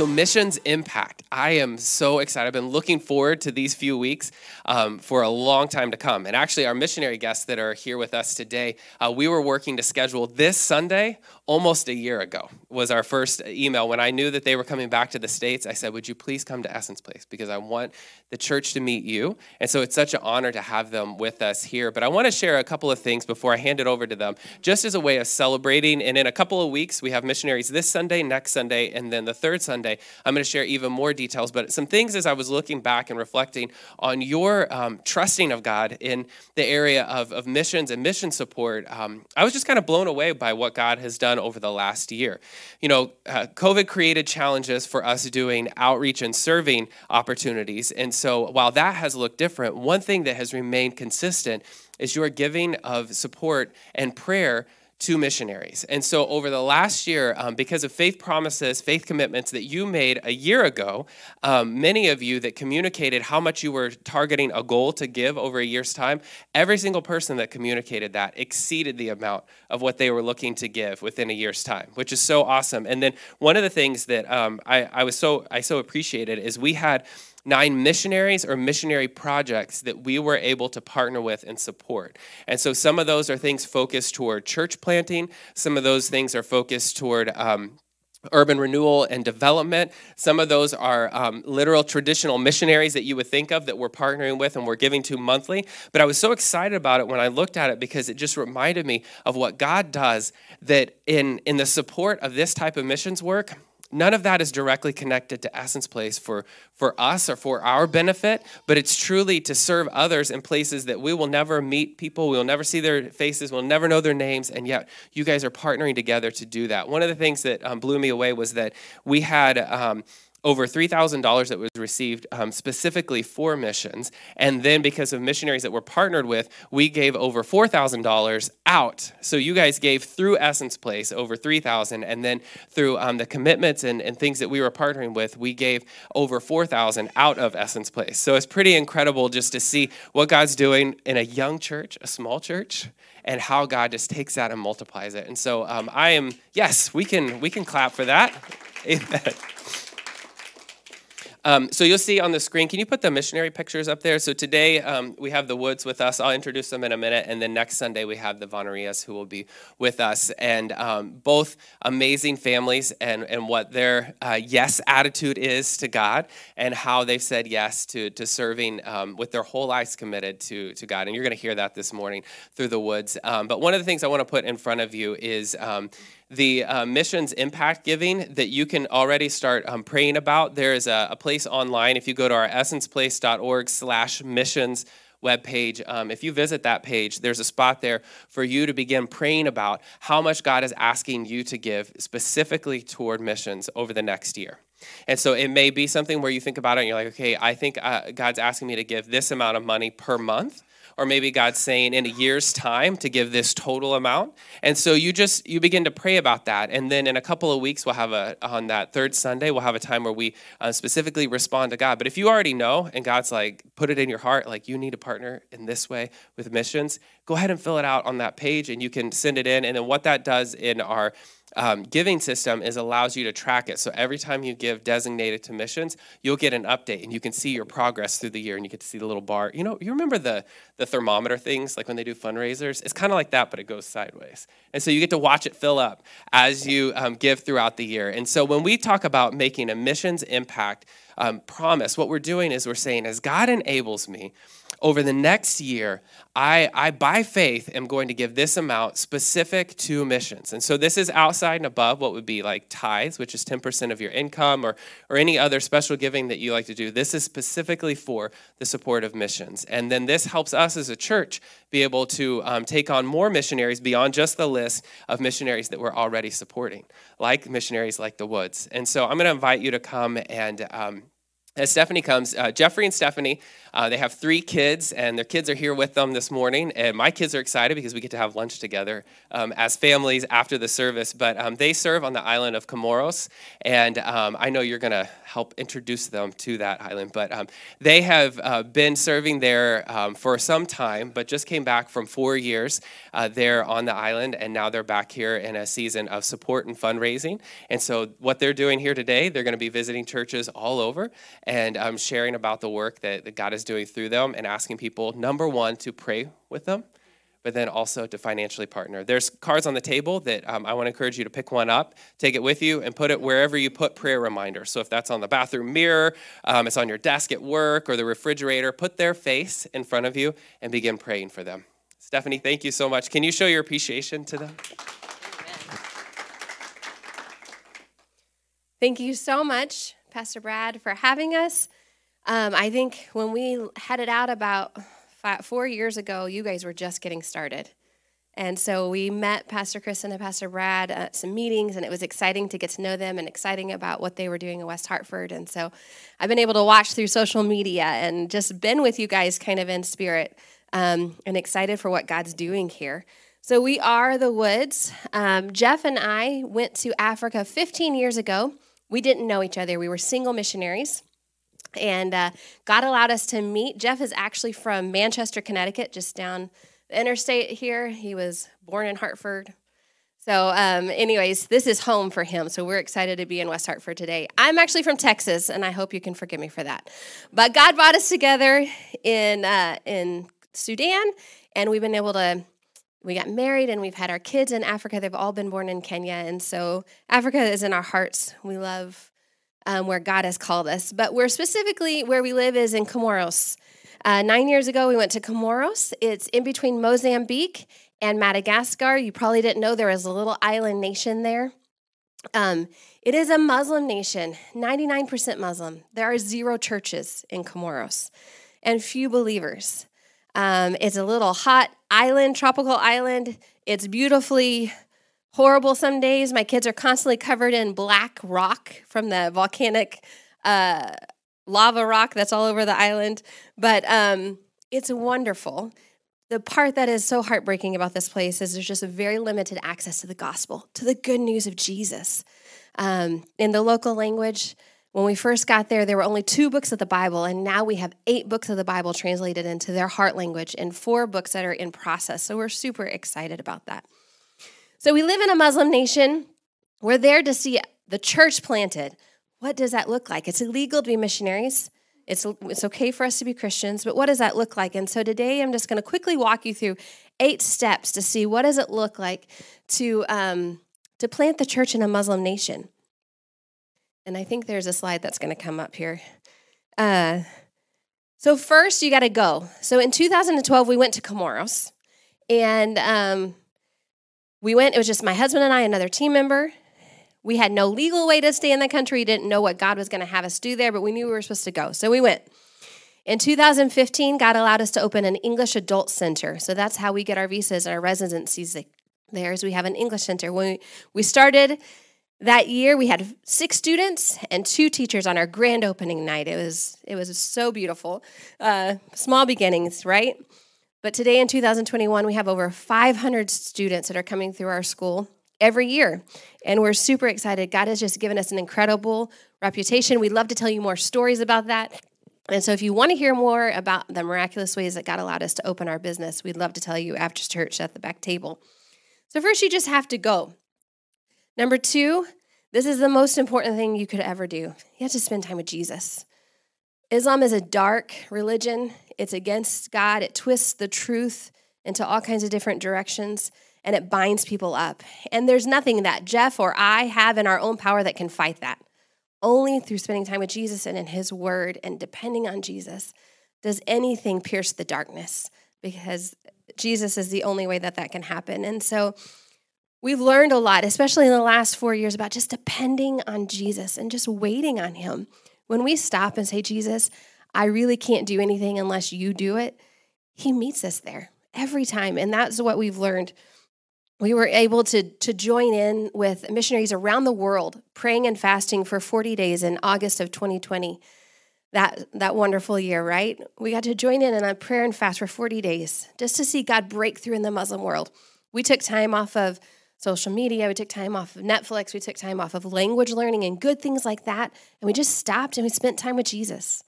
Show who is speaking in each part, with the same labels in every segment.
Speaker 1: So, Missions Impact. I am so excited. I've been looking forward to these few weeks um, for a long time to come. And actually, our missionary guests that are here with us today, uh, we were working to schedule this Sunday almost a year ago, was our first email. When I knew that they were coming back to the States, I said, Would you please come to Essence Place? Because I want the church to meet you. And so it's such an honor to have them with us here. But I want to share a couple of things before I hand it over to them, just as a way of celebrating. And in a couple of weeks, we have missionaries this Sunday, next Sunday, and then the third Sunday. I'm going to share even more details. But some things as I was looking back and reflecting on your um, trusting of God in the area of, of missions and mission support, um, I was just kind of blown away by what God has done over the last year. You know, uh, COVID created challenges for us doing outreach and serving opportunities. And so while that has looked different, one thing that has remained consistent is your giving of support and prayer to missionaries. And so, over the last year, um, because of faith promises, faith commitments that you made a year ago, um, many of you that communicated how much you were targeting a goal to give over a year's time, every single person that communicated that exceeded the amount of what they were looking to give within a year's time, which is so awesome. And then, one of the things that um, I, I was so I so appreciated is we had nine missionaries or missionary projects that we were able to partner with and support. And so some of those are things focused toward church planting, some of those things are focused toward. Um, urban renewal and development. Some of those are um, literal traditional missionaries that you would think of that we're partnering with and we're giving to monthly. But I was so excited about it when I looked at it because it just reminded me of what God does that in, in the support of this type of missions work, none of that is directly connected to Essence Place for, for us or for our benefit, but it's truly to serve others in places that we will never meet people, we will never see their faces, we'll never know their names, and yet you guys are partnering together to do that. One of the things that um, blew me away was that we had. Um, over $3,000 that was received um, specifically for missions. And then because of missionaries that we're partnered with, we gave over $4,000 out. So you guys gave through Essence Place over $3,000. And then through um, the commitments and, and things that we were partnering with, we gave over $4,000 out of Essence Place. So it's pretty incredible just to see what God's doing in a young church, a small church, and how God just takes that and multiplies it. And so um, I am, yes, we can, we can clap for that. Amen. Um, so you'll see on the screen, can you put the missionary pictures up there? So today um, we have the Woods with us. I'll introduce them in a minute. And then next Sunday we have the Vonarias who will be with us. And um, both amazing families and, and what their uh, yes attitude is to God and how they've said yes to, to serving um, with their whole lives committed to, to God. And you're going to hear that this morning through the Woods. Um, but one of the things I want to put in front of you is um, the uh, missions impact giving that you can already start um, praying about. There is a, a, place online. If you go to our essenceplace.org slash missions webpage, um, if you visit that page, there's a spot there for you to begin praying about how much God is asking you to give specifically toward missions over the next year. And so it may be something where you think about it and you're like, okay, I think uh, God's asking me to give this amount of money per month or maybe God's saying in a year's time to give this total amount. And so you just you begin to pray about that, and then in a couple of weeks we'll have a on that third Sunday we'll have a time where we uh, specifically respond to God. But if you already know and God's like put it in your heart like you need a partner in this way with missions, go ahead and fill it out on that page, and you can send it in. And then what that does in our um, giving system is allows you to track it. So every time you give designated to missions, you'll get an update and you can see your progress through the year and you get to see the little bar. You know, you remember the the thermometer things like when they do fundraisers? It's kind of like that, but it goes sideways. And so you get to watch it fill up as you um, give throughout the year. And so when we talk about making a missions impact um, promise, what we're doing is we're saying, as God enables me, over the next year, I, I, by faith, am going to give this amount specific to missions. And so this is outside and above what would be like tithes, which is 10% of your income, or, or any other special giving that you like to do. This is specifically for the support of missions. And then this helps us as a church be able to um, take on more missionaries beyond just the list of missionaries that we're already supporting, like missionaries like the Woods. And so I'm going to invite you to come and um, as Stephanie comes, uh, Jeffrey and Stephanie, uh, they have three kids, and their kids are here with them this morning. And my kids are excited because we get to have lunch together um, as families after the service. But um, they serve on the island of Comoros, and um, I know you're going to help introduce them to that island. But um, they have uh, been serving there um, for some time, but just came back from four years uh, there on the island, and now they're back here in a season of support and fundraising. And so, what they're doing here today, they're going to be visiting churches all over and um, sharing about the work that, that God is doing through them and asking people, number one, to pray with them, but then also to financially partner. There's cards on the table that um, I want to encourage you to pick one up, take it with you, and put it wherever you put prayer reminders. So if that's on the bathroom mirror, um, it's on your desk at work, or the refrigerator, put their face in front of you and begin praying for them. Stephanie, thank you so much. Can you show your appreciation to them?
Speaker 2: Thank you so much, Pastor Brad, for having us. Um, I think when we headed out about five, four years ago, you guys were just getting started. And so we met Pastor Kristen and Pastor Brad at some meetings, and it was exciting to get to know them and exciting about what they were doing in West Hartford. And so I've been able to watch through social media and just been with you guys kind of in spirit um, and excited for what God's doing here. So we are the Woods. Um, Jeff and I went to Africa 15 years ago. We didn't know each other, we were single missionaries. And uh, God allowed us to meet. Jeff is actually from Manchester, Connecticut, just down the interstate here. He was born in Hartford. So, um, anyways, this is home for him. So, we're excited to be in West Hartford today. I'm actually from Texas, and I hope you can forgive me for that. But God brought us together in, uh, in Sudan, and we've been able to we got married and we've had our kids in Africa. They've all been born in Kenya. And so Africa is in our hearts. We love um, where God has called us. But we're specifically where we live is in Comoros. Uh, nine years ago, we went to Comoros. It's in between Mozambique and Madagascar. You probably didn't know there was a little island nation there. Um, it is a Muslim nation, 99% Muslim. There are zero churches in Comoros and few believers. Um, it's a little hot island, tropical island. It's beautifully horrible some days. My kids are constantly covered in black rock from the volcanic uh, lava rock that's all over the island. But um, it's wonderful. The part that is so heartbreaking about this place is there's just a very limited access to the gospel, to the good news of Jesus. Um, in the local language, when we first got there, there were only two books of the Bible, and now we have eight books of the Bible translated into their heart language and four books that are in process. So we're super excited about that. So we live in a Muslim nation. We're there to see the church planted. What does that look like? It's illegal to be missionaries. It's, it's okay for us to be Christians, but what does that look like? And so today I'm just going to quickly walk you through eight steps to see what does it look like to, um, to plant the church in a Muslim nation. And I think there's a slide that's going to come up here. Uh, so first, you got to go. So in 2012, we went to Comoros, and um, we went, it was just my husband and I, another team member. We had no legal way to stay in the country, We didn't know what God was going to have us do there, but we knew we were supposed to go. So we went. In 2015, God allowed us to open an English adult center. So that's how we get our visas and our residencies there is we have an English center. When we, we started that year, we had six students and two teachers on our grand opening night. It was it was so beautiful. Uh, small beginnings, right? But today in 2021, we have over 500 students that are coming through our school every year. And we're super excited. God has just given us an incredible reputation. We'd love to tell you more stories about that. And so, if you want to hear more about the miraculous ways that God allowed us to open our business, we'd love to tell you after church at the back table. So, first, you just have to go. Number two, this is the most important thing you could ever do. You have to spend time with Jesus. Islam is a dark religion. It's against God. It twists the truth into all kinds of different directions and it binds people up. And there's nothing that Jeff or I have in our own power that can fight that. Only through spending time with Jesus and in his word and depending on Jesus does anything pierce the darkness because Jesus is the only way that that can happen. And so we've learned a lot, especially in the last four years, about just depending on Jesus and just waiting on him. When we stop and say, Jesus, I really can't do anything unless you do it, He meets us there every time. And that's what we've learned. We were able to, to join in with missionaries around the world praying and fasting for 40 days in August of 2020. that that wonderful year, right? We got to join in on a prayer and fast for 40 days just to see God break through in the Muslim world. We took time off of social media, we took time off of Netflix, we took time off of language learning and good things like that, and we just stopped and we spent time with Jesus.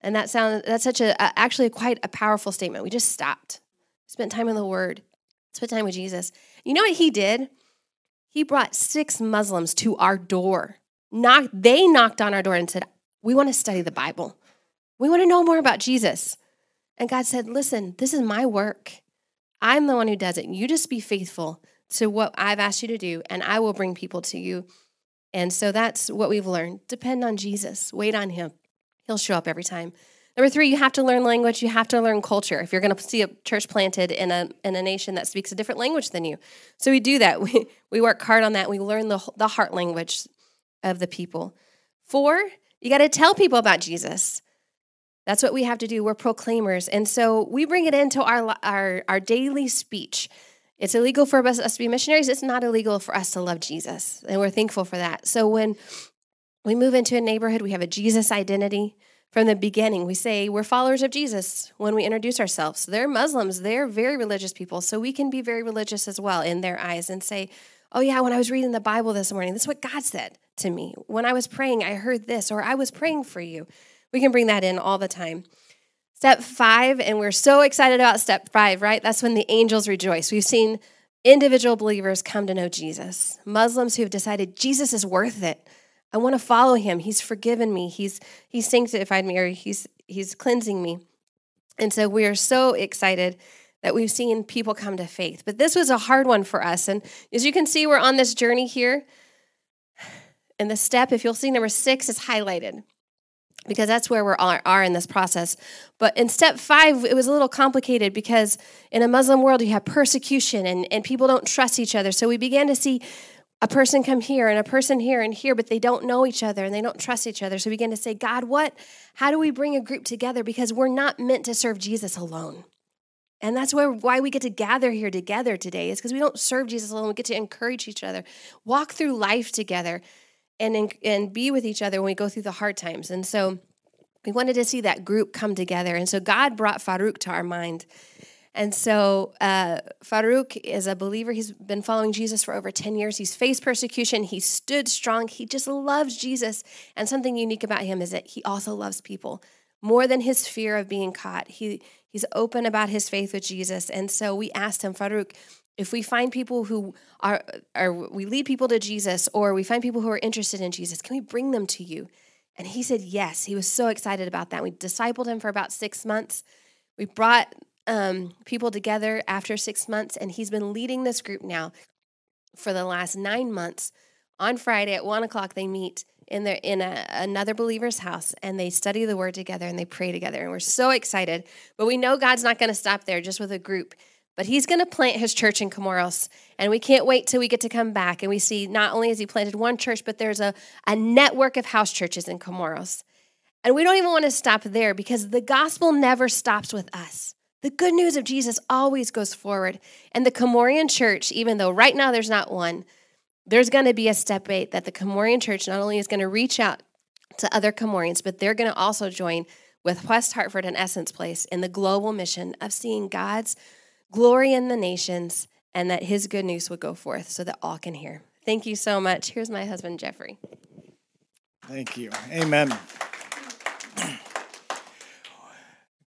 Speaker 2: And that sounds that's such a, a actually quite a powerful statement. We just stopped, spent time in the Word, spent time with Jesus. You know what he did? He brought six Muslims to our door. Knocked, they knocked on our door and said, we want to study the Bible. We want to know more about Jesus. And God said, Listen, this is my work. I'm the one who does it. You just be faithful to what I've asked you to do, and I will bring people to you. And so that's what we've learned. Depend on Jesus, wait on Him. He'll show up every time. Number three, you have to learn language. You have to learn culture. If you're going to see a church planted in a in a nation that speaks a different language than you, so we do that. We we work hard on that. We learn the the heart language of the people. Four, you got to tell people about Jesus. That's what we have to do. We're proclaimers. And so we bring it into our, our, our daily speech. It's illegal for us, us to be missionaries. It's not illegal for us to love Jesus. And we're thankful for that. So when we move into a neighborhood, we have a Jesus identity. From the beginning, we say we're followers of Jesus when we introduce ourselves. They're Muslims, they're very religious people. So we can be very religious as well in their eyes and say, oh, yeah, when I was reading the Bible this morning, this is what God said to me. When I was praying, I heard this, or I was praying for you. We can bring that in all the time. Step five, and we're so excited about step five, right? That's when the angels rejoice. We've seen individual believers come to know Jesus, Muslims who have decided Jesus is worth it. I want to follow him. He's forgiven me. He's he's sanctified me, or he's he's cleansing me. And so we are so excited that we've seen people come to faith. But this was a hard one for us. And as you can see, we're on this journey here. And the step, if you'll see number six, is highlighted because that's where we are in this process. But in step five, it was a little complicated because in a Muslim world, you have persecution and, and people don't trust each other. So we began to see a person come here and a person here and here, but they don't know each other and they don't trust each other. So we began to say, God, what? How do we bring a group together? Because we're not meant to serve Jesus alone. And that's where why we get to gather here together today is because we don't serve Jesus alone. We get to encourage each other, walk through life together, and and be with each other when we go through the hard times. And so we wanted to see that group come together. And so God brought Farouk to our mind. And so uh, Farouk is a believer. He's been following Jesus for over 10 years. He's faced persecution. He stood strong. He just loves Jesus. And something unique about him is that he also loves people more than his fear of being caught. He he's open about his faith with Jesus. And so we asked him, Farouk, if we find people who are, are we lead people to Jesus or we find people who are interested in Jesus, can we bring them to you? And he said yes. He was so excited about that. We discipled him for about six months. We brought um, people together after six months, and he's been leading this group now for the last nine months. On Friday at one o'clock, they meet in their in a, another believer's house and they study the word together and they pray together and we're so excited but we know god's not going to stop there just with a group but he's going to plant his church in comoros and we can't wait till we get to come back and we see not only has he planted one church but there's a, a network of house churches in comoros. And we don't even want to stop there because the gospel never stops with us. The good news of jesus always goes forward. And the comorian church even though right now there's not one there's going to be a step eight that the Comorian church not only is going to reach out to other Comorians, but they're going to also join with West Hartford and Essence Place in the global mission of seeing God's glory in the nations and that his good news would go forth so that all can hear. Thank you so much. Here's my husband, Jeffrey.
Speaker 3: Thank you. Amen.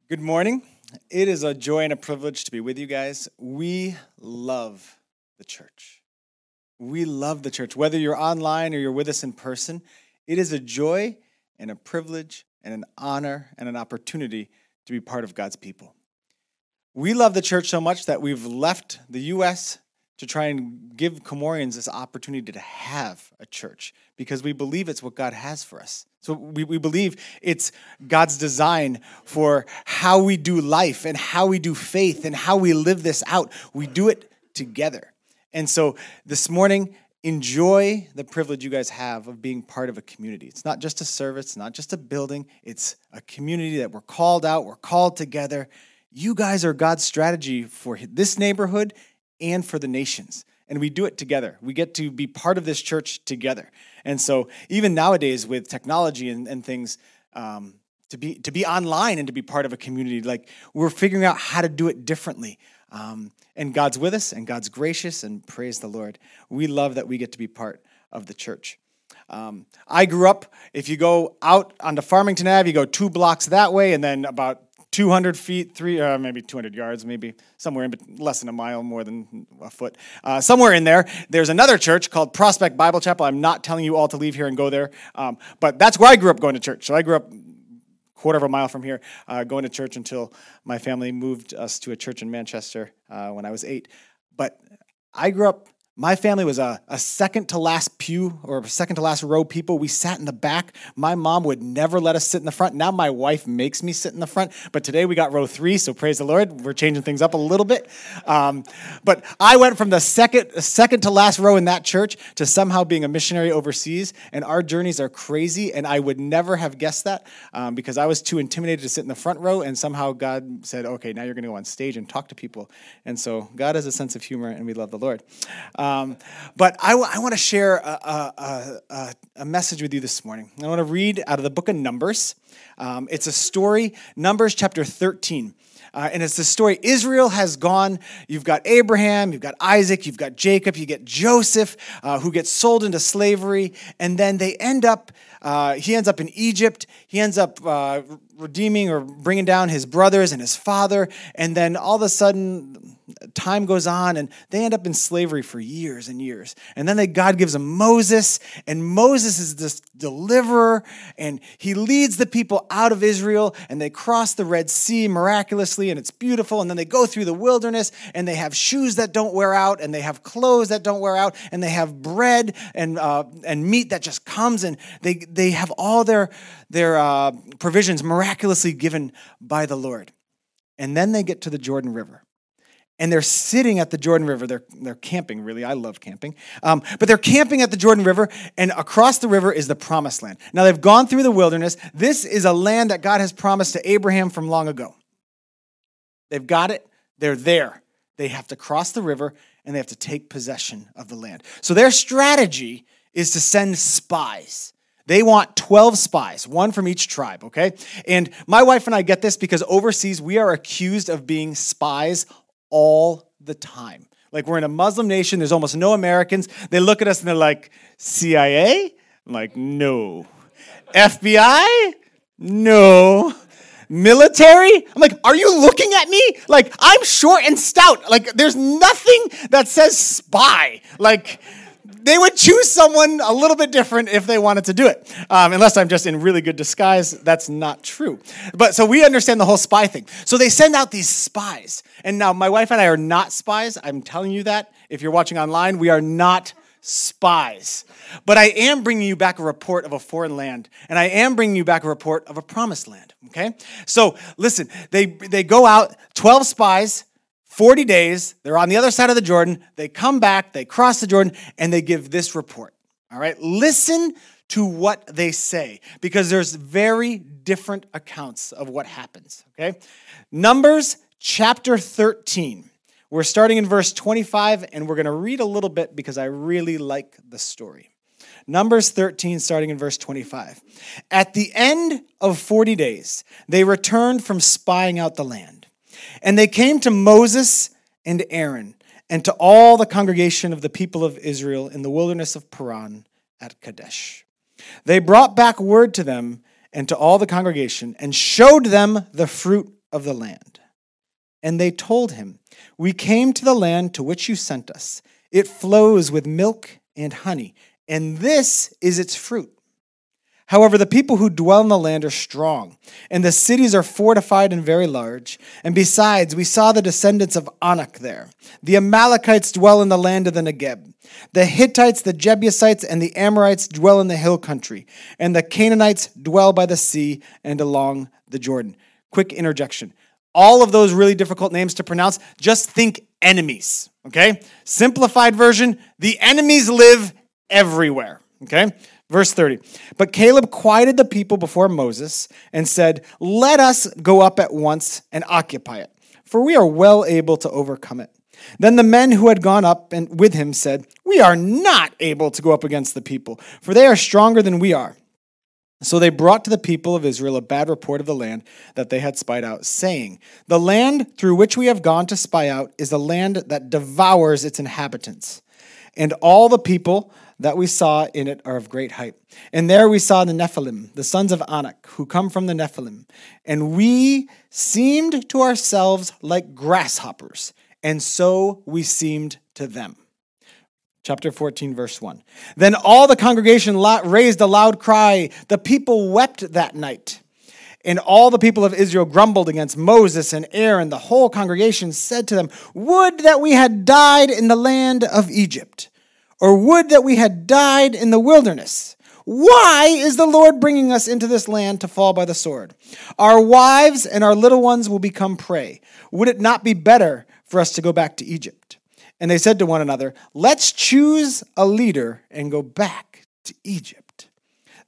Speaker 3: Good morning. It is a joy and a privilege to be with you guys. We love the church. We love the church. Whether you're online or you're with us in person, it is a joy and a privilege and an honor and an opportunity to be part of God's people. We love the church so much that we've left the U.S. to try and give Comorians this opportunity to have a church because we believe it's what God has for us. So we, we believe it's God's design for how we do life and how we do faith and how we live this out. We do it together. And so this morning, enjoy the privilege you guys have of being part of a community. It's not just a service, not just a building, it's a community that we're called out, we're called together. You guys are God's strategy for this neighborhood and for the nations. And we do it together. We get to be part of this church together. And so, even nowadays, with technology and, and things, um, to be to be online and to be part of a community. Like we're figuring out how to do it differently. Um, and God's with us, and God's gracious, and praise the Lord. We love that we get to be part of the church. Um, I grew up, if you go out onto Farmington Ave, you go two blocks that way, and then about 200 feet, three, uh, maybe 200 yards, maybe somewhere in less than a mile, more than a foot. Uh, somewhere in there, there's another church called Prospect Bible Chapel. I'm not telling you all to leave here and go there, um, but that's where I grew up going to church. So I grew up quarter of a mile from here, uh, going to church until my family moved us to a church in Manchester uh, when I was eight. But I grew up my family was a, a second to last pew or second to last row people. We sat in the back. My mom would never let us sit in the front. Now my wife makes me sit in the front. But today we got row three, so praise the Lord. We're changing things up a little bit. Um, but I went from the second, second to last row in that church to somehow being a missionary overseas. And our journeys are crazy. And I would never have guessed that um, because I was too intimidated to sit in the front row. And somehow God said, okay, now you're going to go on stage and talk to people. And so God has a sense of humor, and we love the Lord. But I, w- I want to share a, a, a, a, message with you this morning. I want to read out of the book of Numbers. Um, it's a story, Numbers chapter 13. Uh, and it's the story Israel has gone. You've got Abraham, you've got Isaac, you've got Jacob, you get Joseph, uh, who gets sold into slavery. And then they end up, uh, he ends up in Egypt. He ends up uh, redeeming or bringing down his brothers and his father. And then all of a sudden, time goes on and they end up in slavery for years and years. And then they, God gives them Moses, and Moses is this deliverer, and he leads the people out of Israel, and they cross the Red Sea miraculously, and it's beautiful. And then they go through the wilderness, and they have shoes that don't wear out, and they have clothes that don't wear out, and they have bread and, uh, and meat that just comes, and they, they have all their, their uh, provisions miraculously given by the Lord. And then they get to the Jordan River and they're sitting at the Jordan River. They're, they're camping, really. I love camping. Um, but they're camping at the Jordan River, and across the river is the promised land. Now, they've gone through the wilderness. This is a land that God has promised to Abraham from long ago. They've got it, they're there. They have to cross the river, and they have to take possession of the land. So, their strategy is to send spies. They want 12 spies, one from each tribe, okay? And my wife and I get this because overseas we are accused of being spies all the time. Like we're in a Muslim nation, there's almost no Americans. They look at us and they're like, CIA? I'm like, no. FBI? No. Military? I'm like, are you looking at me? Like, I'm short and stout. Like, there's nothing that says spy. Like, they would choose someone a little bit different if they wanted to do it. Um, unless I'm just in really good disguise, that's not true. But so we understand the whole spy thing. So they send out these spies. And now my wife and I are not spies. I'm telling you that. If you're watching online, we are not spies. But I am bringing you back a report of a foreign land, and I am bringing you back a report of a promised land. Okay? So listen, they, they go out, 12 spies, 40 days, they're on the other side of the Jordan. They come back, they cross the Jordan, and they give this report. All right, listen to what they say because there's very different accounts of what happens. Okay, Numbers chapter 13. We're starting in verse 25, and we're going to read a little bit because I really like the story. Numbers 13, starting in verse 25. At the end of 40 days, they returned from spying out the land. And they came to Moses and Aaron and to all the congregation of the people of Israel in the wilderness of Paran at Kadesh. They brought back word to them and to all the congregation and showed them the fruit of the land. And they told him, We came to the land to which you sent us. It flows with milk and honey, and this is its fruit. However, the people who dwell in the land are strong, and the cities are fortified and very large. And besides, we saw the descendants of Anak there. The Amalekites dwell in the land of the Negeb. The Hittites, the Jebusites, and the Amorites dwell in the hill country, and the Canaanites dwell by the sea and along the Jordan. Quick interjection. All of those really difficult names to pronounce, just think enemies, okay? Simplified version the enemies live everywhere, okay? Verse 30. But Caleb quieted the people before Moses and said, Let us go up at once and occupy it, for we are well able to overcome it. Then the men who had gone up and with him said, We are not able to go up against the people, for they are stronger than we are. So they brought to the people of Israel a bad report of the land that they had spied out, saying, The land through which we have gone to spy out is a land that devours its inhabitants. And all the people that we saw in it are of great height. And there we saw the Nephilim, the sons of Anak, who come from the Nephilim. And we seemed to ourselves like grasshoppers, and so we seemed to them chapter 14, verse 1. Then all the congregation raised a loud cry. The people wept that night. And all the people of Israel grumbled against Moses and Aaron. The whole congregation said to them, Would that we had died in the land of Egypt, or would that we had died in the wilderness. Why is the Lord bringing us into this land to fall by the sword? Our wives and our little ones will become prey. Would it not be better for us to go back to Egypt? And they said to one another, Let's choose a leader and go back to Egypt.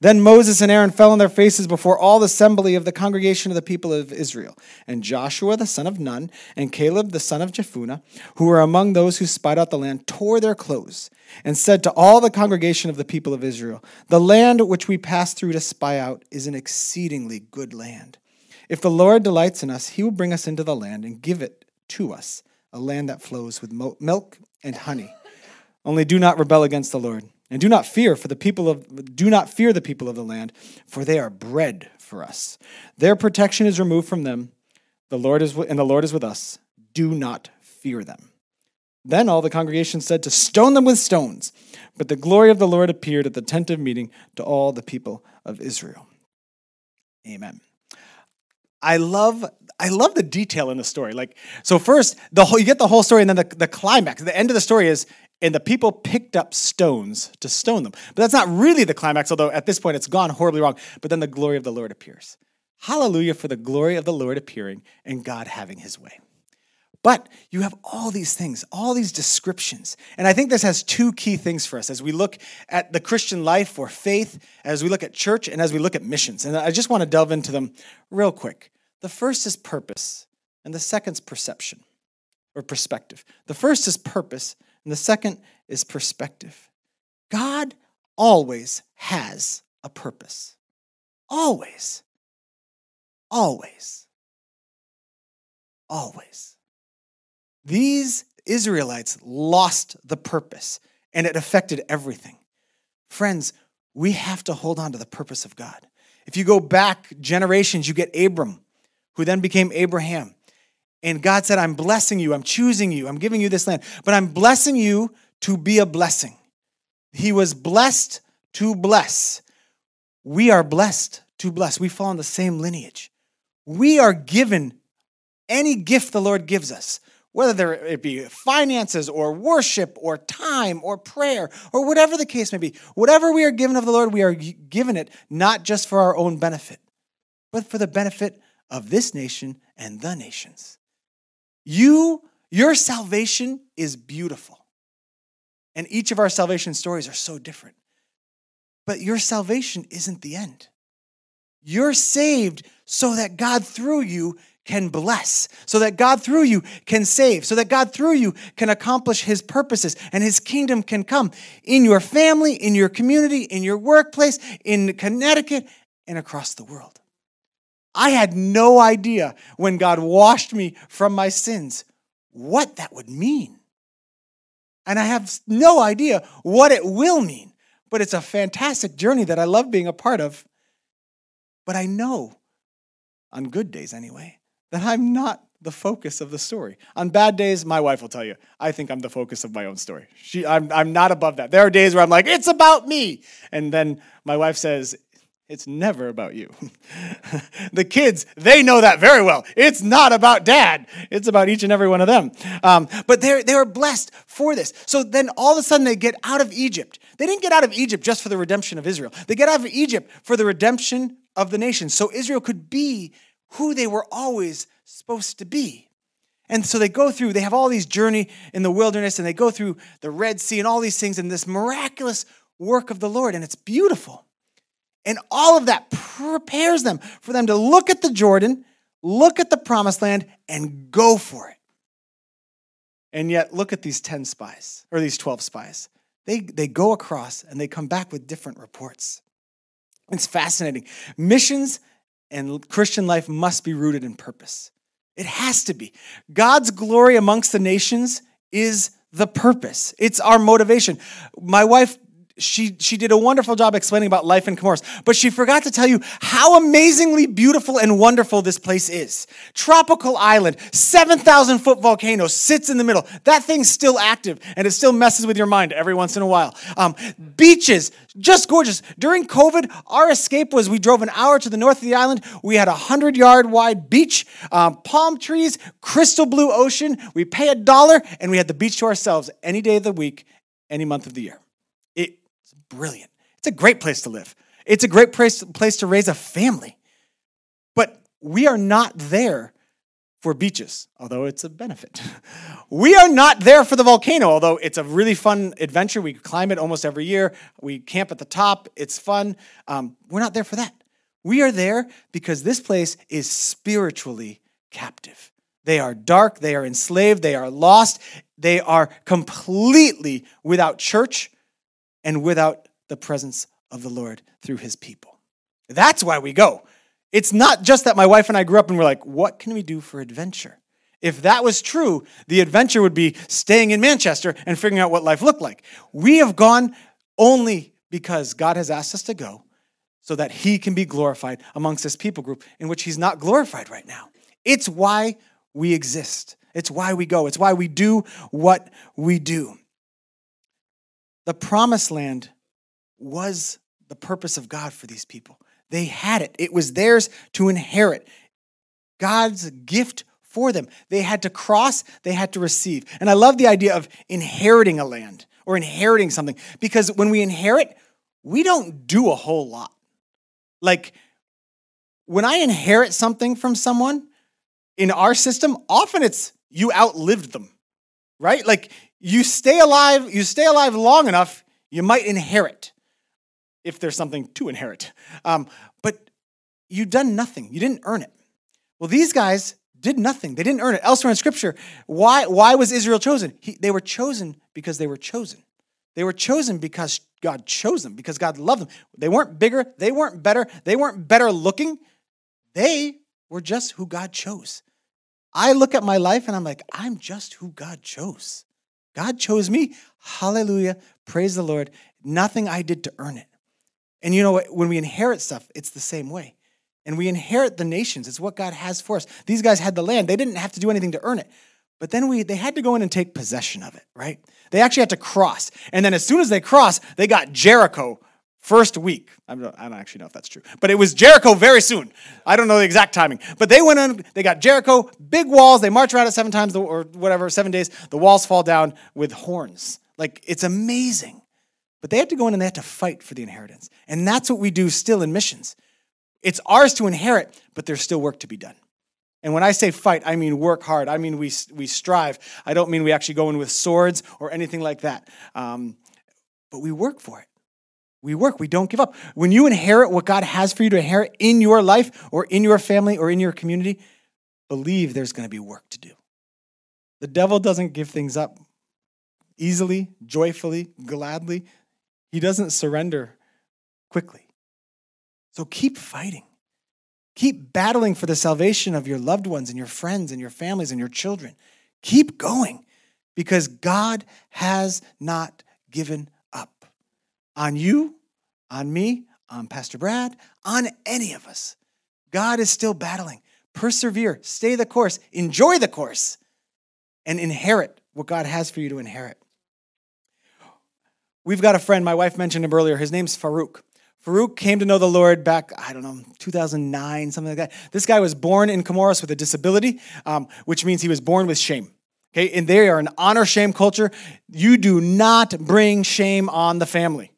Speaker 3: Then Moses and Aaron fell on their faces before all the assembly of the congregation of the people of Israel. And Joshua the son of Nun and Caleb the son of Jephunneh, who were among those who spied out the land, tore their clothes and said to all the congregation of the people of Israel, The land which we pass through to spy out is an exceedingly good land. If the Lord delights in us, he will bring us into the land and give it to us a land that flows with milk and honey. Only do not rebel against the Lord, and do not fear for the people of do not fear the people of the land, for they are bread for us. Their protection is removed from them. The Lord is and the Lord is with us. Do not fear them. Then all the congregation said to stone them with stones. But the glory of the Lord appeared at the tent of meeting to all the people of Israel. Amen. I love I love the detail in the story. Like, so first, the whole, you get the whole story, and then the, the climax, the end of the story is, and the people picked up stones to stone them. But that's not really the climax, although at this point it's gone horribly wrong. But then the glory of the Lord appears. Hallelujah for the glory of the Lord appearing and God having his way. But you have all these things, all these descriptions. And I think this has two key things for us as we look at the Christian life or faith, as we look at church, and as we look at missions. And I just want to delve into them real quick. The first is purpose, and the second is perception or perspective. The first is purpose, and the second is perspective. God always has a purpose. Always. Always. Always. These Israelites lost the purpose, and it affected everything. Friends, we have to hold on to the purpose of God. If you go back generations, you get Abram who then became Abraham. And God said, I'm blessing you, I'm choosing you, I'm giving you this land, but I'm blessing you to be a blessing. He was blessed to bless. We are blessed to bless. We fall in the same lineage. We are given any gift the Lord gives us, whether it be finances or worship or time or prayer or whatever the case may be. Whatever we are given of the Lord, we are given it not just for our own benefit, but for the benefit of this nation and the nations. You, your salvation is beautiful. And each of our salvation stories are so different. But your salvation isn't the end. You're saved so that God through you can bless, so that God through you can save, so that God through you can accomplish his purposes and his kingdom can come in your family, in your community, in your workplace, in Connecticut, and across the world. I had no idea when God washed me from my sins what that would mean. And I have no idea what it will mean. But it's a fantastic journey that I love being a part of. But I know, on good days anyway, that I'm not the focus of the story. On bad days, my wife will tell you, I think I'm the focus of my own story. She, I'm, I'm not above that. There are days where I'm like, it's about me. And then my wife says, it's never about you. the kids, they know that very well. It's not about dad. It's about each and every one of them. Um, but they're, they are blessed for this. So then all of a sudden they get out of Egypt. They didn't get out of Egypt just for the redemption of Israel. They get out of Egypt for the redemption of the nation. So Israel could be who they were always supposed to be. And so they go through, they have all these journey in the wilderness and they go through the Red Sea and all these things and this miraculous work of the Lord. And it's beautiful. And all of that prepares them for them to look at the Jordan, look at the promised land, and go for it. And yet, look at these 10 spies, or these 12 spies. They, they go across and they come back with different reports. It's fascinating. Missions and Christian life must be rooted in purpose. It has to be. God's glory amongst the nations is the purpose. It's our motivation. My wife she she did a wonderful job explaining about life in Comoros, but she forgot to tell you how amazingly beautiful and wonderful this place is. Tropical island, 7,000 foot volcano sits in the middle. That thing's still active and it still messes with your mind every once in a while. Um, beaches, just gorgeous. During COVID, our escape was we drove an hour to the north of the island. We had a 100 yard wide beach, um, palm trees, crystal blue ocean. We pay a dollar and we had the beach to ourselves any day of the week, any month of the year brilliant. It's a great place to live. It's a great place, place to raise a family. But we are not there for beaches, although it's a benefit. we are not there for the volcano, although it's a really fun adventure. We climb it almost every year. We camp at the top. It's fun. Um, we're not there for that. We are there because this place is spiritually captive. They are dark, they are enslaved, they are lost, they are completely without church, and without the presence of the Lord through his people. That's why we go. It's not just that my wife and I grew up and we're like, what can we do for adventure? If that was true, the adventure would be staying in Manchester and figuring out what life looked like. We have gone only because God has asked us to go so that he can be glorified amongst this people group in which he's not glorified right now. It's why we exist. It's why we go. It's why we do what we do. The promised land was the purpose of God for these people. They had it, it was theirs to inherit. God's gift for them. They had to cross, they had to receive. And I love the idea of inheriting a land or inheriting something because when we inherit, we don't do a whole lot. Like when I inherit something from someone in our system, often it's you outlived them, right? Like you stay alive, you stay alive long enough, you might inherit if there's something to inherit. Um, but you've done nothing, you didn't earn it. Well, these guys did nothing, they didn't earn it. Elsewhere in Scripture, why, why was Israel chosen? He, they were chosen because they were chosen. They were chosen because God chose them, because God loved them. They weren't bigger, they weren't better, they weren't better looking. They were just who God chose. I look at my life and I'm like, I'm just who God chose. God chose me. Hallelujah. Praise the Lord. Nothing I did to earn it. And you know what? When we inherit stuff, it's the same way. And we inherit the nations. It's what God has for us. These guys had the land. They didn't have to do anything to earn it. But then we they had to go in and take possession of it, right? They actually had to cross. And then as soon as they crossed, they got Jericho first week. I don't, I don't, actually know if that's true, but it was Jericho very soon. I don't know the exact timing, but they went in, they got Jericho, big walls. They march around it seven times or whatever, seven days. The walls fall down with horns. Like it's amazing. But they had to go in and they had to fight for the inheritance. And that's what we do still in missions. It's ours to inherit, but there's still work to be done. And when I say fight, I mean work hard. I mean we, we strive. I don't mean we actually go in with swords or anything like that. Um, but we work for it. We work, we don't give up. When you inherit what God has for you to inherit in your life or in your family or in your community, believe there's going to be work to do. The devil doesn't give things up easily, joyfully, gladly. He doesn't surrender quickly. So keep fighting. Keep battling for the salvation of your loved ones and your friends and your families and your children. Keep going because God has not given on you, on me, on Pastor Brad, on any of us. God is still battling. Persevere, stay the course, enjoy the course, and inherit what God has for you to inherit. We've got a friend, my wife mentioned him earlier. His name's Farouk. Farouk came to know the Lord back, I don't know, 2009, something like that. This guy was born in Comoros with a disability, um, which means he was born with shame. Okay, and they are an honor shame culture. You do not bring shame on the family.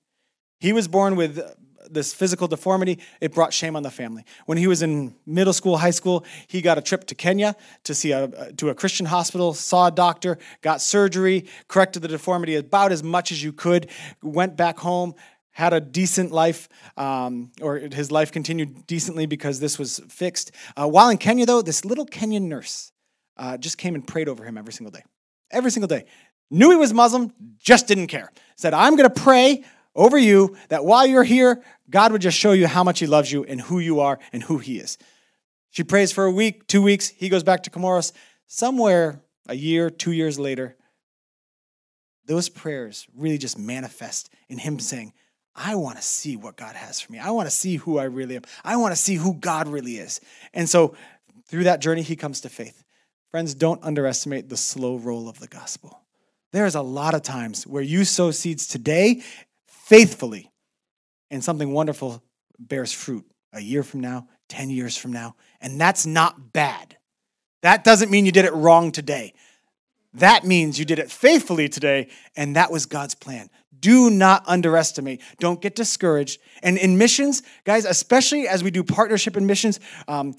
Speaker 3: He was born with this physical deformity, it brought shame on the family. When he was in middle school, high school, he got a trip to Kenya to see a to a Christian hospital, saw a doctor, got surgery, corrected the deformity about as much as you could, went back home, had a decent life, um, or his life continued decently because this was fixed. Uh, while in Kenya, though, this little Kenyan nurse uh, just came and prayed over him every single day. Every single day. Knew he was Muslim, just didn't care. Said, I'm going to pray over you that while you're here, God would just show you how much He loves you and who you are and who He is. She prays for a week, two weeks. He goes back to Comoros. Somewhere a year, two years later, those prayers really just manifest in him saying, I want to see what God has for me. I want to see who I really am. I want to see who God really is. And so through that journey, he comes to faith. Friends, don't underestimate the slow roll of the gospel. There's a lot of times where you sow seeds today faithfully, and something wonderful bears fruit a year from now, 10 years from now. And that's not bad. That doesn't mean you did it wrong today. That means you did it faithfully today, and that was God's plan. Do not underestimate. Don't get discouraged. And in missions, guys, especially as we do partnership in missions, um,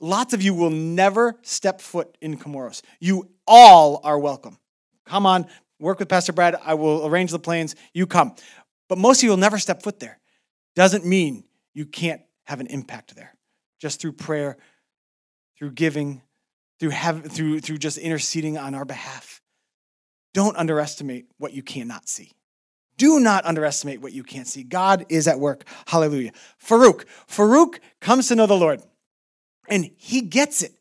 Speaker 3: lots of you will never step foot in Comoros. You all are welcome. Come on, work with Pastor Brad. I will arrange the planes. You come. But most of you will never step foot there. Doesn't mean you can't have an impact there. Just through prayer, through giving, through, have, through, through just interceding on our behalf. Don't underestimate what you cannot see. Do not underestimate what you can't see. God is at work. Hallelujah. Farouk. Farouk comes to know the Lord, and he gets it.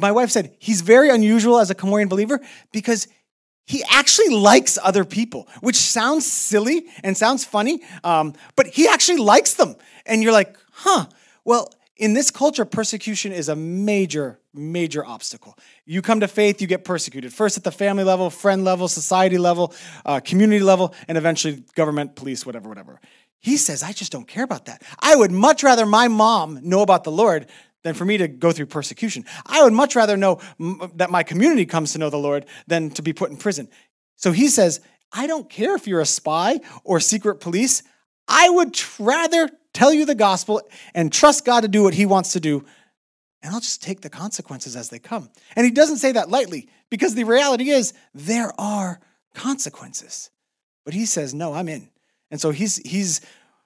Speaker 3: My wife said he's very unusual as a Comorian believer because he actually likes other people, which sounds silly and sounds funny, um, but he actually likes them. And you're like, huh, well, in this culture, persecution is a major, major obstacle. You come to faith, you get persecuted. First at the family level, friend level, society level, uh, community level, and eventually government, police, whatever, whatever. He says, I just don't care about that. I would much rather my mom know about the Lord than for me to go through persecution. I would much rather know that my community comes to know the Lord than to be put in prison. So he says, I don't care if you're a spy or secret police. I would rather tell you the gospel and trust God to do what he wants to do, and I'll just take the consequences as they come. And he doesn't say that lightly because the reality is there are consequences. But he says, No, I'm in. And so he's, he's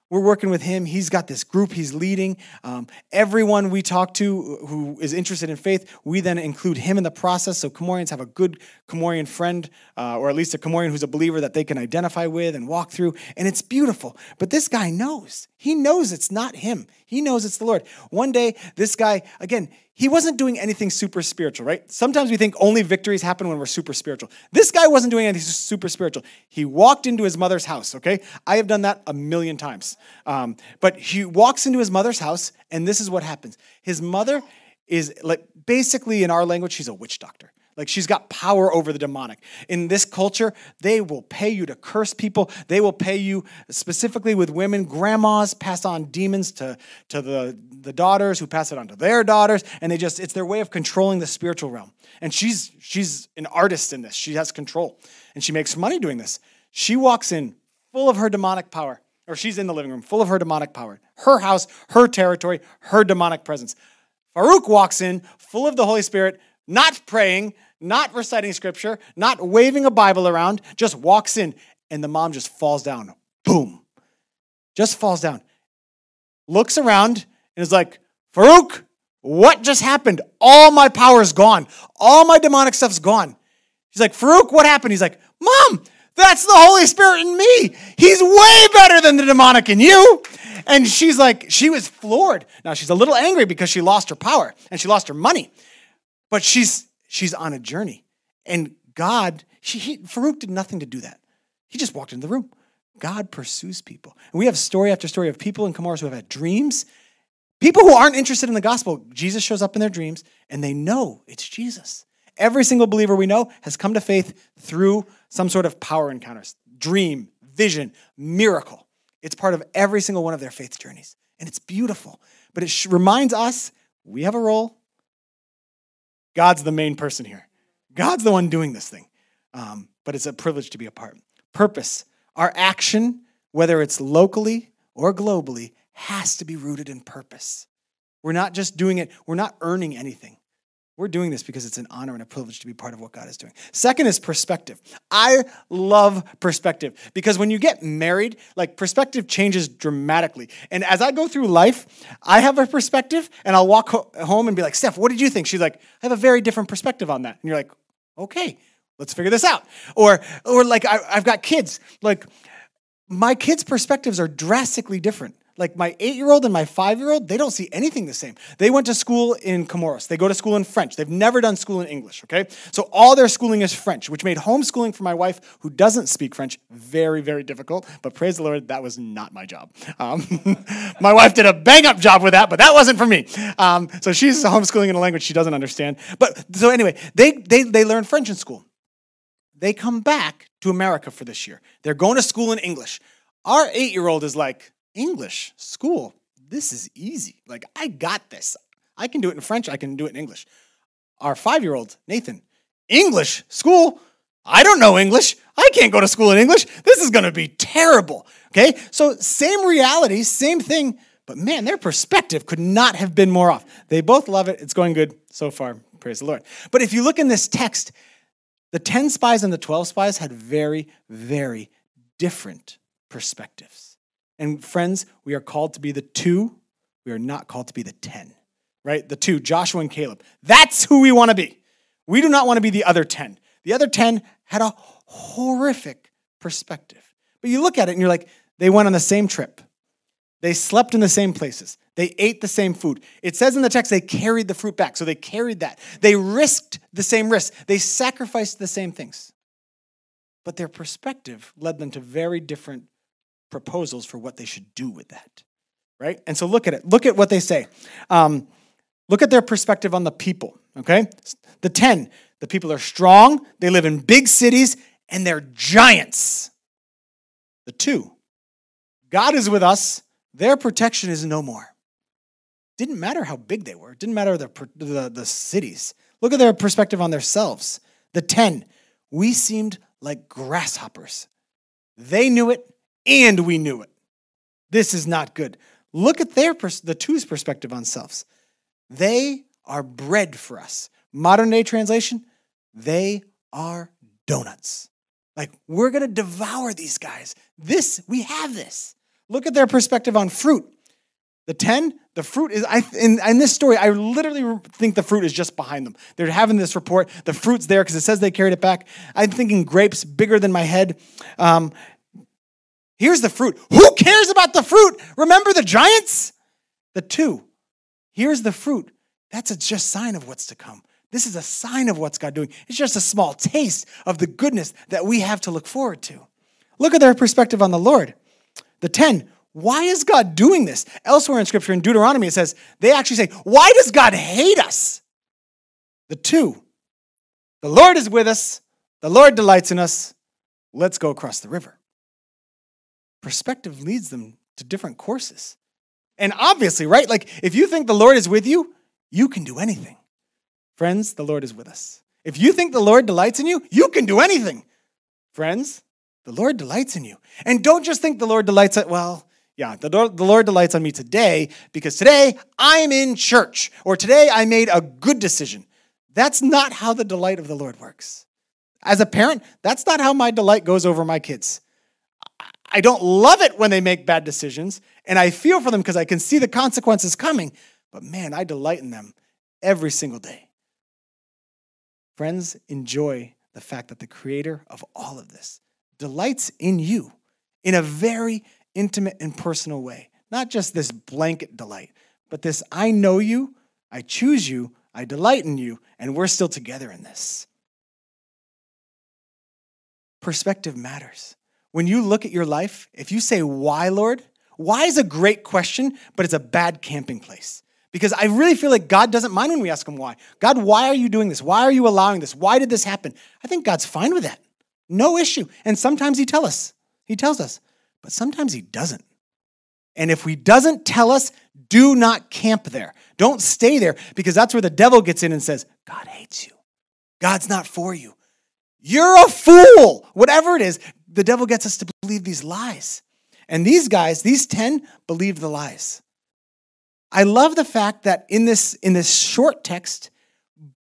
Speaker 3: we're working with him. He's got this group he's leading. Um, everyone we talk to who is interested in faith, we then include him in the process. So Comorians have a good Comorian friend, uh, or at least a Comorian who's a believer that they can identify with and walk through. And it's beautiful. But this guy knows. He knows it's not him. He knows it's the Lord. One day, this guy, again, he wasn't doing anything super spiritual, right? Sometimes we think only victories happen when we're super spiritual. This guy wasn't doing anything super spiritual. He walked into his mother's house, okay? I have done that a million times. Um, but he walks into his mother's house, and this is what happens. His mother is like basically in our language, she's a witch doctor. Like she's got power over the demonic. In this culture, they will pay you to curse people. They will pay you specifically with women. Grandmas pass on demons to, to the, the daughters who pass it on to their daughters. And they just, it's their way of controlling the spiritual realm. And she's she's an artist in this. She has control. And she makes money doing this. She walks in full of her demonic power, or she's in the living room full of her demonic power. Her house, her territory, her demonic presence. Farouk walks in full of the Holy Spirit, not praying, not reciting scripture, not waving a Bible around, just walks in and the mom just falls down. Boom. Just falls down. Looks around and is like, Farouk, what just happened? All my power is gone. All my demonic stuff's gone. She's like, Farouk, what happened? He's like, Mom, that's the Holy Spirit in me. He's way better than the demonic in you. And she's like, she was floored. Now she's a little angry because she lost her power and she lost her money. But she's She's on a journey. And God, she, he, Farouk did nothing to do that. He just walked into the room. God pursues people. And we have story after story of people in Comoros who have had dreams. People who aren't interested in the gospel, Jesus shows up in their dreams and they know it's Jesus. Every single believer we know has come to faith through some sort of power encounters, dream, vision, miracle. It's part of every single one of their faith journeys. And it's beautiful. But it reminds us we have a role, God's the main person here. God's the one doing this thing. Um, but it's a privilege to be a part. Purpose. Our action, whether it's locally or globally, has to be rooted in purpose. We're not just doing it, we're not earning anything. We're doing this because it's an honor and a privilege to be part of what God is doing. Second is perspective. I love perspective because when you get married, like perspective changes dramatically. And as I go through life, I have a perspective and I'll walk home and be like, Steph, what did you think? She's like, I have a very different perspective on that. And you're like, okay, let's figure this out. Or, or like I, I've got kids. Like my kids' perspectives are drastically different. Like my eight year old and my five year old, they don't see anything the same. They went to school in Comoros. They go to school in French. They've never done school in English, okay? So all their schooling is French, which made homeschooling for my wife, who doesn't speak French, very, very difficult. But praise the Lord, that was not my job. Um, my wife did a bang up job with that, but that wasn't for me. Um, so she's homeschooling in a language she doesn't understand. But so anyway, they, they, they learn French in school. They come back to America for this year. They're going to school in English. Our eight year old is like, English, school, this is easy. Like, I got this. I can do it in French, I can do it in English. Our five year old, Nathan, English, school, I don't know English. I can't go to school in English. This is going to be terrible. Okay? So, same reality, same thing, but man, their perspective could not have been more off. They both love it. It's going good so far. Praise the Lord. But if you look in this text, the 10 spies and the 12 spies had very, very different perspectives. And friends, we are called to be the two. We are not called to be the 10, right? The two, Joshua and Caleb. That's who we want to be. We do not want to be the other 10. The other 10 had a horrific perspective. But you look at it and you're like, they went on the same trip. They slept in the same places. They ate the same food. It says in the text they carried the fruit back. So they carried that. They risked the same risk. They sacrificed the same things. But their perspective led them to very different proposals for what they should do with that. Right? And so look at it. Look at what they say. Um, look at their perspective on the people. Okay? The 10, the people are strong, they live in big cities, and they're giants. The two, God is with us, their protection is no more. Didn't matter how big they were, didn't matter the, the, the cities. Look at their perspective on themselves. The 10, we seemed like grasshoppers. They knew it, and we knew it. This is not good. Look at their pers- the two's perspective on selves. They are bread for us. Modern day translation, they are donuts. Like we're going to devour these guys. This we have this. Look at their perspective on fruit. The 10, the fruit is, I, in, in this story, I literally think the fruit is just behind them. They're having this report. The fruit's there because it says they carried it back. I'm thinking grapes bigger than my head. Um, Here's the fruit. Who cares about the fruit? Remember the giants? The two. Here's the fruit. That's a just sign of what's to come. This is a sign of what's God doing. It's just a small taste of the goodness that we have to look forward to. Look at their perspective on the Lord. The 10, why is God doing this? Elsewhere in scripture in Deuteronomy, it says, they actually say, why does God hate us? The two, the Lord is with us, the Lord delights in us, let's go across the river perspective leads them to different courses. And obviously, right? Like if you think the Lord is with you, you can do anything. Friends, the Lord is with us. If you think the Lord delights in you, you can do anything. Friends, the Lord delights in you. And don't just think the Lord delights at, well, yeah, the the Lord delights on me today because today I'm in church or today I made a good decision. That's not how the delight of the Lord works. As a parent, that's not how my delight goes over my kids. I don't love it when they make bad decisions, and I feel for them because I can see the consequences coming, but man, I delight in them every single day. Friends, enjoy the fact that the creator of all of this delights in you in a very intimate and personal way. Not just this blanket delight, but this I know you, I choose you, I delight in you, and we're still together in this. Perspective matters. When you look at your life, if you say, Why, Lord? Why is a great question, but it's a bad camping place. Because I really feel like God doesn't mind when we ask Him why. God, why are you doing this? Why are you allowing this? Why did this happen? I think God's fine with that. No issue. And sometimes He tells us. He tells us. But sometimes He doesn't. And if He doesn't tell us, do not camp there. Don't stay there because that's where the devil gets in and says, God hates you. God's not for you. You're a fool. Whatever it is, the devil gets us to believe these lies. And these guys, these 10, believed the lies. I love the fact that in this, in this short text,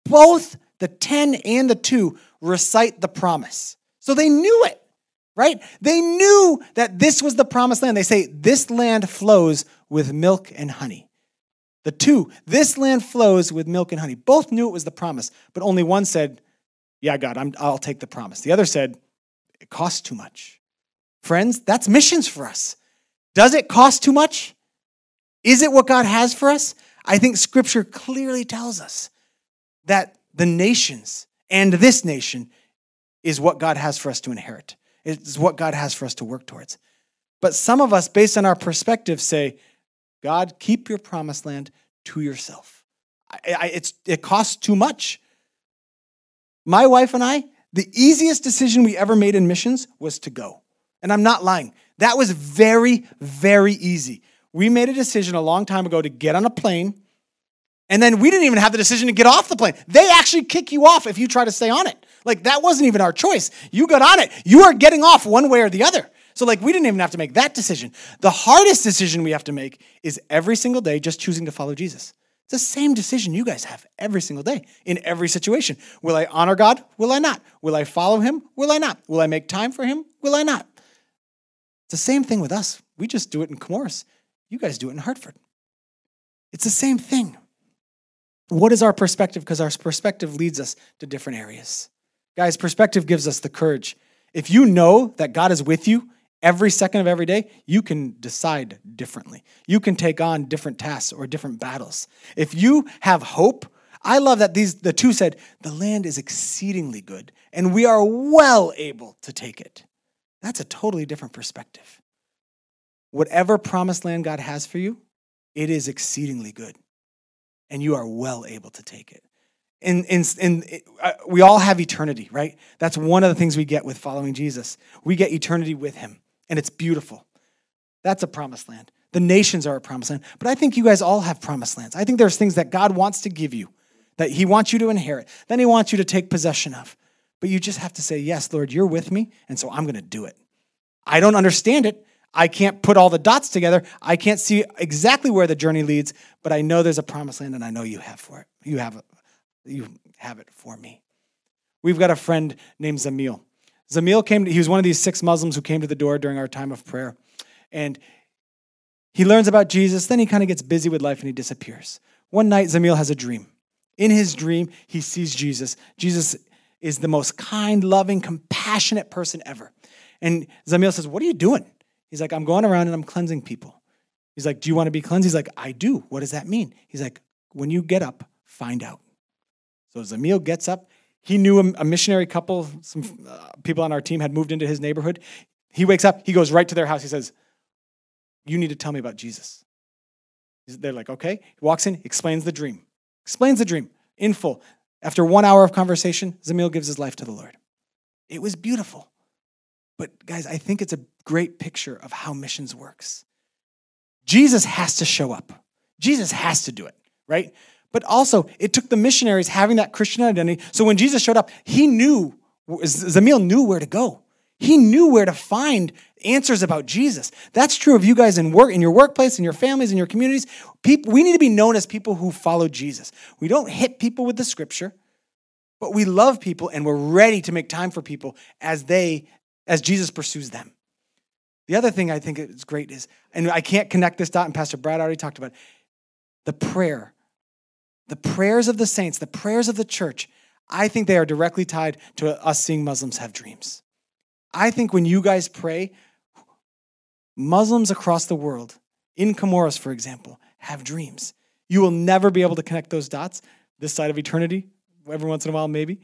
Speaker 3: both the 10 and the 2 recite the promise. So they knew it, right? They knew that this was the promised land. They say, This land flows with milk and honey. The two, this land flows with milk and honey. Both knew it was the promise, but only one said, Yeah, God, i will take the promise. The other said, it costs too much. Friends, that's missions for us. Does it cost too much? Is it what God has for us? I think scripture clearly tells us that the nations and this nation is what God has for us to inherit. It's what God has for us to work towards. But some of us, based on our perspective, say, God, keep your promised land to yourself. I, I, it costs too much. My wife and I, the easiest decision we ever made in missions was to go. And I'm not lying. That was very, very easy. We made a decision a long time ago to get on a plane, and then we didn't even have the decision to get off the plane. They actually kick you off if you try to stay on it. Like that wasn't even our choice. You got on it. You are getting off one way or the other. So, like, we didn't even have to make that decision. The hardest decision we have to make is every single day just choosing to follow Jesus. It's the same decision you guys have every single day in every situation. Will I honor God? Will I not? Will I follow Him? Will I not? Will I make time for Him? Will I not? It's the same thing with us. We just do it in Comoros. You guys do it in Hartford. It's the same thing. What is our perspective? Because our perspective leads us to different areas. Guys, perspective gives us the courage. If you know that God is with you every second of every day, you can decide differently. You can take on different tasks or different battles. If you have hope, I love that these the two said, "The land is exceedingly good, and we are well able to take it." That's a totally different perspective. Whatever promised land God has for you, it is exceedingly good, and you are well able to take it. And, and, and uh, we all have eternity, right? That's one of the things we get with following Jesus. We get eternity with him, and it's beautiful. That's a promised land. The nations are a promised land. But I think you guys all have promised lands. I think there's things that God wants to give you, that he wants you to inherit, then he wants you to take possession of. But you just have to say, Yes, Lord, you're with me, and so I'm going to do it. I don't understand it. I can't put all the dots together. I can't see exactly where the journey leads, but I know there's a promised land, and I know you have for it. You have it. You have it for me. We've got a friend named Zamil. Zamil came. To, he was one of these six Muslims who came to the door during our time of prayer, and he learns about Jesus. Then he kind of gets busy with life and he disappears. One night, Zamil has a dream. In his dream, he sees Jesus. Jesus is the most kind, loving, compassionate person ever. And Zamil says, What are you doing? He's like, I'm going around and I'm cleansing people. He's like, Do you want to be cleansed? He's like, I do. What does that mean? He's like, When you get up, find out. So Zamil gets up. He knew a, missionary couple, some uh, people on our team had moved into his neighborhood. He wakes up, he goes right to their house. He says, You need to tell me about Jesus. They're like, Okay. He walks in, explains the dream, explains the dream in full. After one hour of conversation, Zamil gives his life to the Lord. It was beautiful. But guys, I think it's a great picture of how missions works. Jesus has to show up. Jesus has to do it, right? But also, it took the missionaries having that Christian identity. So when Jesus showed up, he knew, Zamil knew where to go. He knew where to find answers about Jesus. That's true of you guys in work, in your workplace, in your families, in your communities. People, we need to be known as people who follow Jesus. We don't hit people with the scripture, but we love people and we're ready to make time for people as they as Jesus pursues them. The other thing I think is great is, and I can't connect this dot, and Pastor Brad already talked about it, the prayer. The prayers of the saints, the prayers of the church, I think they are directly tied to us seeing Muslims have dreams. I think when you guys pray, Muslims across the world, in Comoros, for example, have dreams. You will never be able to connect those dots this side of eternity, every once in a while, maybe.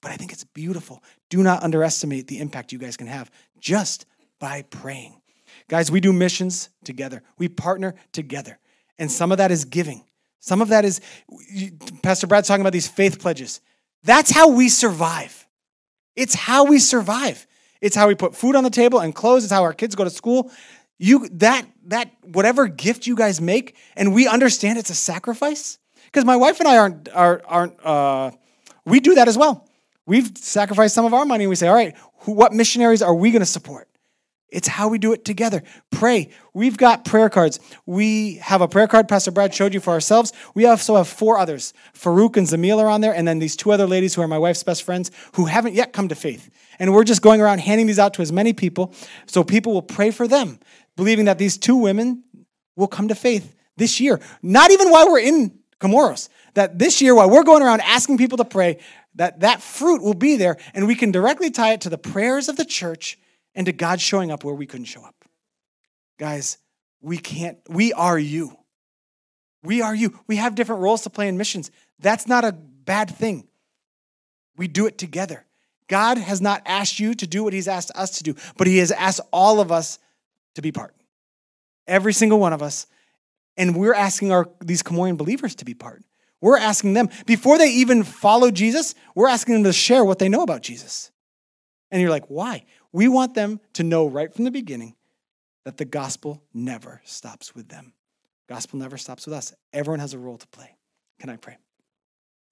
Speaker 3: But I think it's beautiful. Do not underestimate the impact you guys can have just by praying. Guys, we do missions together, we partner together. And some of that is giving. Some of that is, Pastor Brad's talking about these faith pledges. That's how we survive. It's how we survive. It's how we put food on the table and clothes. It's how our kids go to school. You that that whatever gift you guys make, and we understand it's a sacrifice. Because my wife and I aren't are, aren't uh, we do that as well. We've sacrificed some of our money and we say, all right, who, what missionaries are we going to support? It's how we do it together. Pray. We've got prayer cards. We have a prayer card Pastor Brad showed you for ourselves. We also have four others. Farouk and Zamil are on there, and then these two other ladies who are my wife's best friends who haven't yet come to faith. And we're just going around handing these out to as many people so people will pray for them, believing that these two women will come to faith this year. Not even while we're in Comoros. That this year, while we're going around asking people to pray, that that fruit will be there and we can directly tie it to the prayers of the church and to God showing up where we couldn't show up. Guys, we can't, we are you. We are you. We have different roles to play in missions. That's not a bad thing. We do it together. God has not asked you to do what He's asked us to do, but He has asked all of us to be part. Every single one of us. And we're asking our these Comorian believers to be part. We're asking them, before they even follow Jesus, we're asking them to share what they know about Jesus. And you're like, why? We want them to know right from the beginning that the gospel never stops with them. Gospel never stops with us. Everyone has a role to play. Can I pray?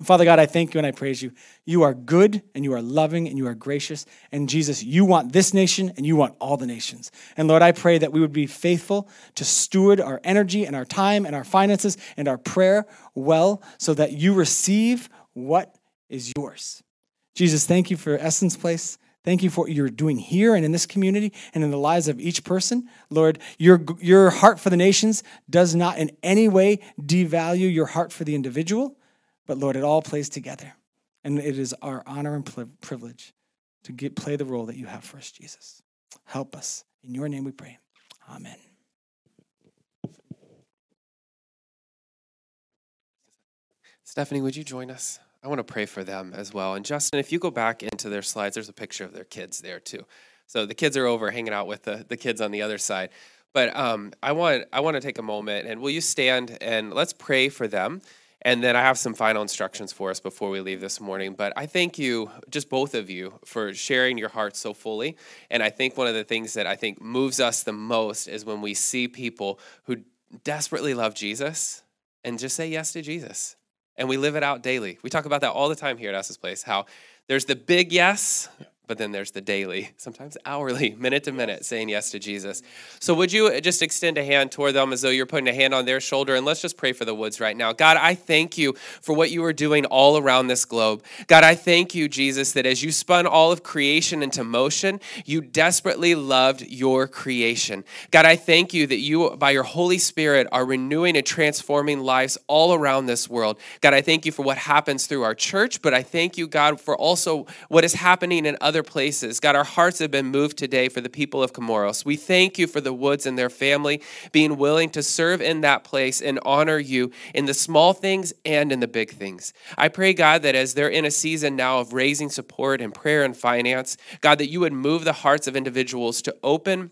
Speaker 3: Father God, I thank you and I praise you. You are good and you are loving and you are gracious. And Jesus, you want this nation and you want all the nations. And Lord, I pray that we would be faithful to steward our energy and our time and our finances and our prayer well so that you receive what is yours. Jesus, thank you for Essence Place. Thank you for what you're doing here and in this community and in the lives of each person. Lord, your, your heart for the nations does not in any way devalue your heart for the individual. But Lord, it all plays together. And it is our honor and privilege to get, play the role that you have for us, Jesus. Help us. In your name we pray. Amen.
Speaker 1: Stephanie, would you join us? I want to pray for them as well. And Justin, if you go back into their slides, there's a picture of their kids there too. So the kids are over hanging out with the, the kids on the other side. But um, I want I want to take a moment and will you stand and let's pray for them. And then I have some final instructions for us before we leave this morning. But I thank you, just both of you, for sharing your hearts so fully. And I think one of the things that I think moves us the most is when we see people who desperately love Jesus and just say yes to Jesus. And we live it out daily. We talk about that all the time here at Essence Place, how there's the big yes, but then there's the daily, sometimes hourly, minute to minute, saying yes to Jesus. So, would you uh, just extend a hand toward them as though you're putting a hand on their shoulder? And let's just pray for the woods right now. God, I thank you for what you are doing all around this globe. God, I thank you, Jesus, that as you spun all of creation into motion, you desperately loved your creation. God, I thank you that you, by your Holy Spirit, are renewing and transforming lives all around this world. God, I thank you for what happens through our church, but I thank you, God, for also what is happening in other other places. God, our hearts have been moved today for the people of Comoros. We thank you for the Woods and their family being willing to serve in that place and honor you in the small things and in the big things. I pray, God, that as they're in a season now of raising support and prayer and finance, God, that you would move the hearts of individuals to open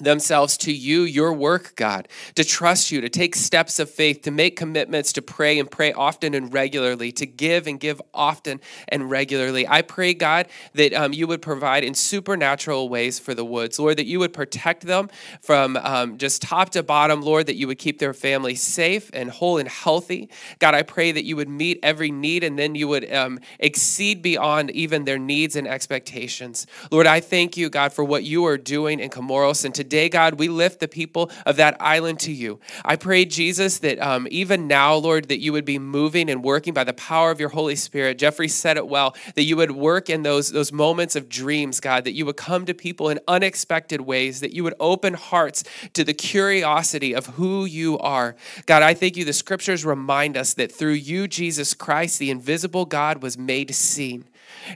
Speaker 1: themselves to you, your work, God, to trust you, to take steps of faith, to make commitments to pray and pray often and regularly, to give and give often and regularly. I pray, God, that um, you would provide in supernatural ways for the woods, Lord, that you would protect them from um, just top to bottom, Lord, that you would keep their family safe and whole and healthy. God, I pray that you would meet every need and then you would um, exceed beyond even their needs and expectations. Lord, I thank you, God, for what you are doing in Comoros and today today, God, we lift the people of that island to you. I pray, Jesus, that um, even now, Lord, that you would be moving and working by the power of your Holy Spirit. Jeffrey said it well, that you would work in those, those moments of dreams, God, that you would come to people in unexpected ways, that you would open hearts to the curiosity of who you are. God, I thank you. The scriptures remind us that through you, Jesus Christ, the invisible God was made seen.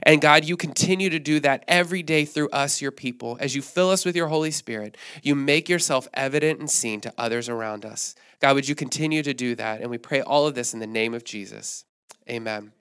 Speaker 1: And God, you continue to do that every day through us, your people. As you fill us with your Holy Spirit, you make yourself evident and seen to others around us. God, would you continue to do that? And we pray all of this in the name of Jesus. Amen.